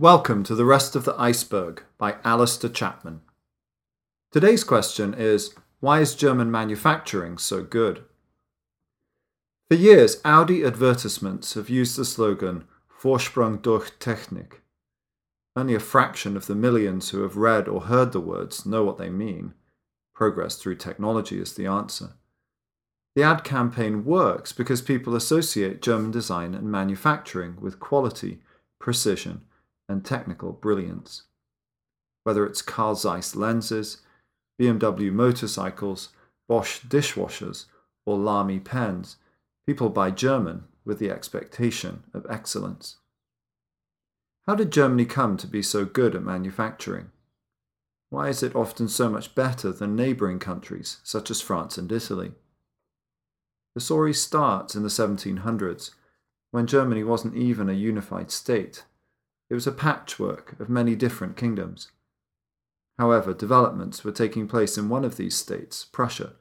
Welcome to The Rest of the Iceberg by Alistair Chapman. Today's question is Why is German manufacturing so good? For years, Audi advertisements have used the slogan Vorsprung durch Technik. Only a fraction of the millions who have read or heard the words know what they mean. Progress through technology is the answer. The ad campaign works because people associate German design and manufacturing with quality, precision, and technical brilliance. Whether it's Carl Zeiss lenses, BMW motorcycles, Bosch dishwashers, or Lamy pens, people buy German with the expectation of excellence. How did Germany come to be so good at manufacturing? Why is it often so much better than neighbouring countries such as France and Italy? The story starts in the 1700s, when Germany wasn't even a unified state it was a patchwork of many different kingdoms. However, developments were taking place in one of these states, Prussia,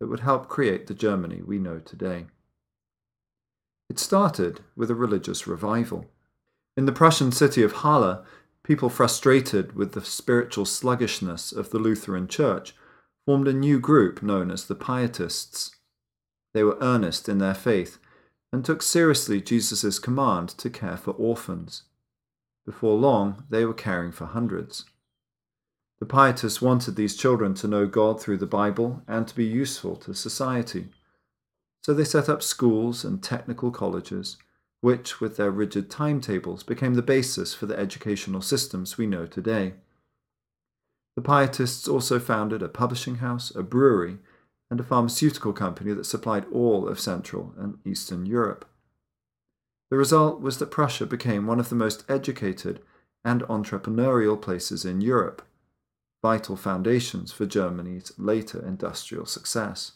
that would help create the Germany we know today. It started with a religious revival. In the Prussian city of Halle, people frustrated with the spiritual sluggishness of the Lutheran Church formed a new group known as the Pietists. They were earnest in their faith and took seriously Jesus' command to care for orphans. Before long, they were caring for hundreds. The Pietists wanted these children to know God through the Bible and to be useful to society. So they set up schools and technical colleges, which, with their rigid timetables, became the basis for the educational systems we know today. The Pietists also founded a publishing house, a brewery, and a pharmaceutical company that supplied all of Central and Eastern Europe. The result was that Prussia became one of the most educated and entrepreneurial places in Europe, vital foundations for Germany's later industrial success.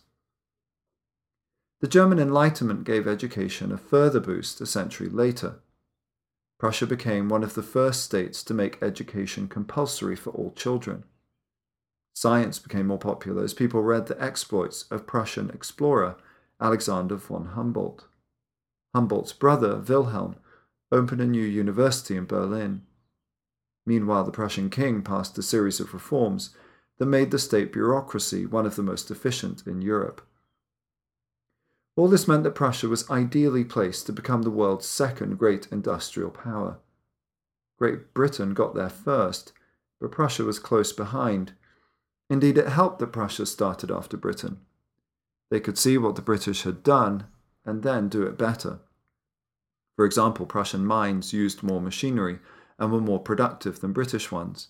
The German Enlightenment gave education a further boost a century later. Prussia became one of the first states to make education compulsory for all children. Science became more popular as people read the exploits of Prussian explorer Alexander von Humboldt. Humboldt's brother, Wilhelm, opened a new university in Berlin. Meanwhile, the Prussian king passed a series of reforms that made the state bureaucracy one of the most efficient in Europe. All this meant that Prussia was ideally placed to become the world's second great industrial power. Great Britain got there first, but Prussia was close behind. Indeed, it helped that Prussia started after Britain. They could see what the British had done and then do it better. For example, Prussian mines used more machinery and were more productive than British ones.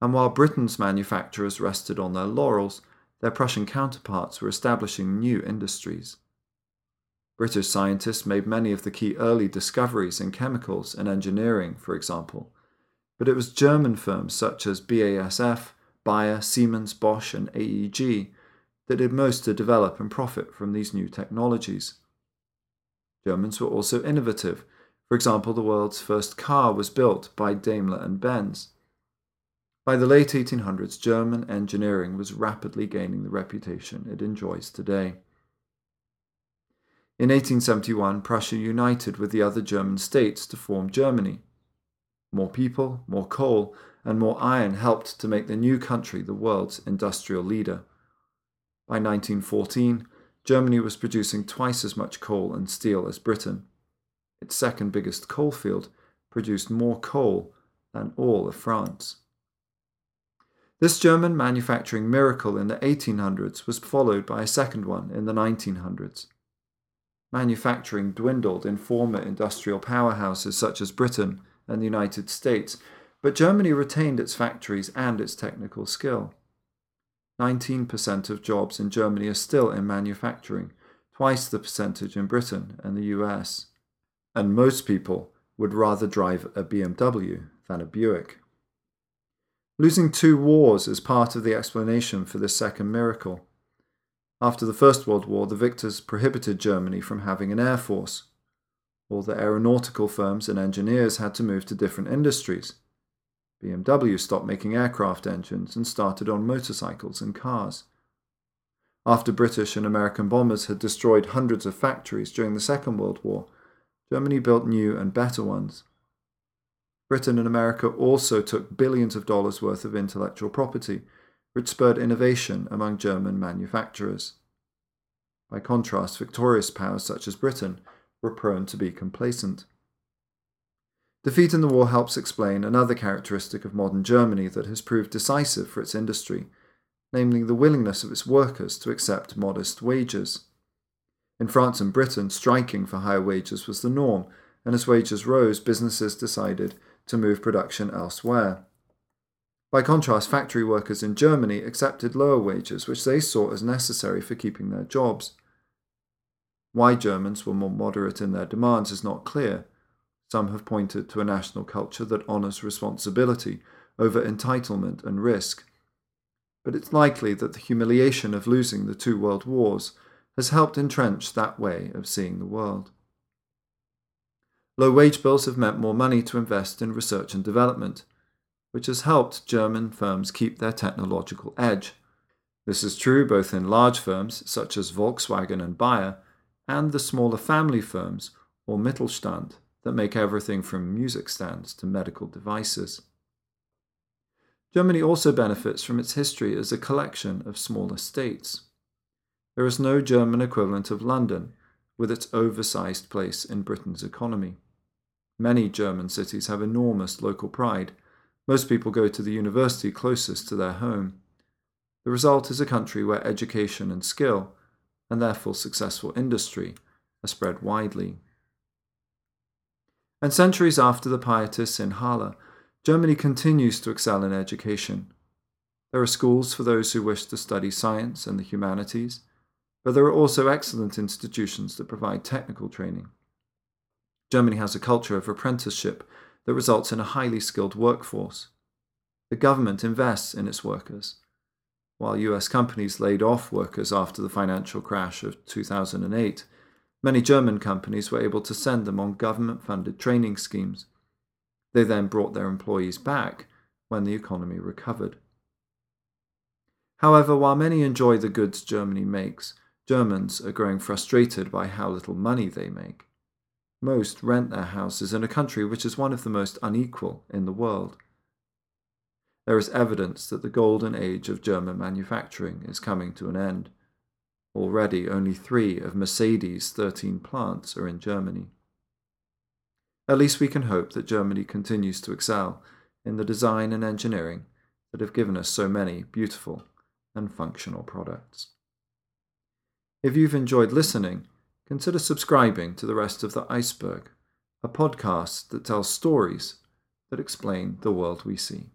And while Britain's manufacturers rested on their laurels, their Prussian counterparts were establishing new industries. British scientists made many of the key early discoveries in chemicals and engineering, for example, but it was German firms such as BASF, Bayer, Siemens, Bosch, and AEG that did most to develop and profit from these new technologies. Germans were also innovative. For example, the world's first car was built by Daimler and Benz. By the late 1800s, German engineering was rapidly gaining the reputation it enjoys today. In 1871, Prussia united with the other German states to form Germany. More people, more coal, and more iron helped to make the new country the world's industrial leader. By 1914, Germany was producing twice as much coal and steel as Britain. Its second biggest coal field produced more coal than all of France. This German manufacturing miracle in the 1800s was followed by a second one in the 1900s. Manufacturing dwindled in former industrial powerhouses such as Britain and the United States, but Germany retained its factories and its technical skill. 19% of jobs in Germany are still in manufacturing, twice the percentage in Britain and the US. And most people would rather drive a BMW than a Buick. Losing two wars is part of the explanation for this second miracle. After the First World War, the victors prohibited Germany from having an air force. All the aeronautical firms and engineers had to move to different industries. BMW stopped making aircraft engines and started on motorcycles and cars. After British and American bombers had destroyed hundreds of factories during the Second World War, Germany built new and better ones. Britain and America also took billions of dollars worth of intellectual property, which spurred innovation among German manufacturers. By contrast, victorious powers such as Britain were prone to be complacent. Defeat in the war helps explain another characteristic of modern Germany that has proved decisive for its industry, namely the willingness of its workers to accept modest wages. In France and Britain, striking for higher wages was the norm, and as wages rose, businesses decided to move production elsewhere. By contrast, factory workers in Germany accepted lower wages, which they saw as necessary for keeping their jobs. Why Germans were more moderate in their demands is not clear. Some have pointed to a national culture that honours responsibility over entitlement and risk. But it's likely that the humiliation of losing the two world wars has helped entrench that way of seeing the world. Low wage bills have meant more money to invest in research and development, which has helped German firms keep their technological edge. This is true both in large firms such as Volkswagen and Bayer and the smaller family firms or Mittelstand that make everything from music stands to medical devices. Germany also benefits from its history as a collection of smaller states. There is no German equivalent of London, with its oversized place in Britain's economy. Many German cities have enormous local pride. Most people go to the university closest to their home. The result is a country where education and skill, and therefore successful industry, are spread widely. And centuries after the pietists in Halle, Germany continues to excel in education. There are schools for those who wish to study science and the humanities, but there are also excellent institutions that provide technical training. Germany has a culture of apprenticeship that results in a highly skilled workforce. The government invests in its workers. While US companies laid off workers after the financial crash of 2008, Many German companies were able to send them on government funded training schemes. They then brought their employees back when the economy recovered. However, while many enjoy the goods Germany makes, Germans are growing frustrated by how little money they make. Most rent their houses in a country which is one of the most unequal in the world. There is evidence that the golden age of German manufacturing is coming to an end. Already, only three of Mercedes' 13 plants are in Germany. At least we can hope that Germany continues to excel in the design and engineering that have given us so many beautiful and functional products. If you've enjoyed listening, consider subscribing to the rest of the iceberg, a podcast that tells stories that explain the world we see.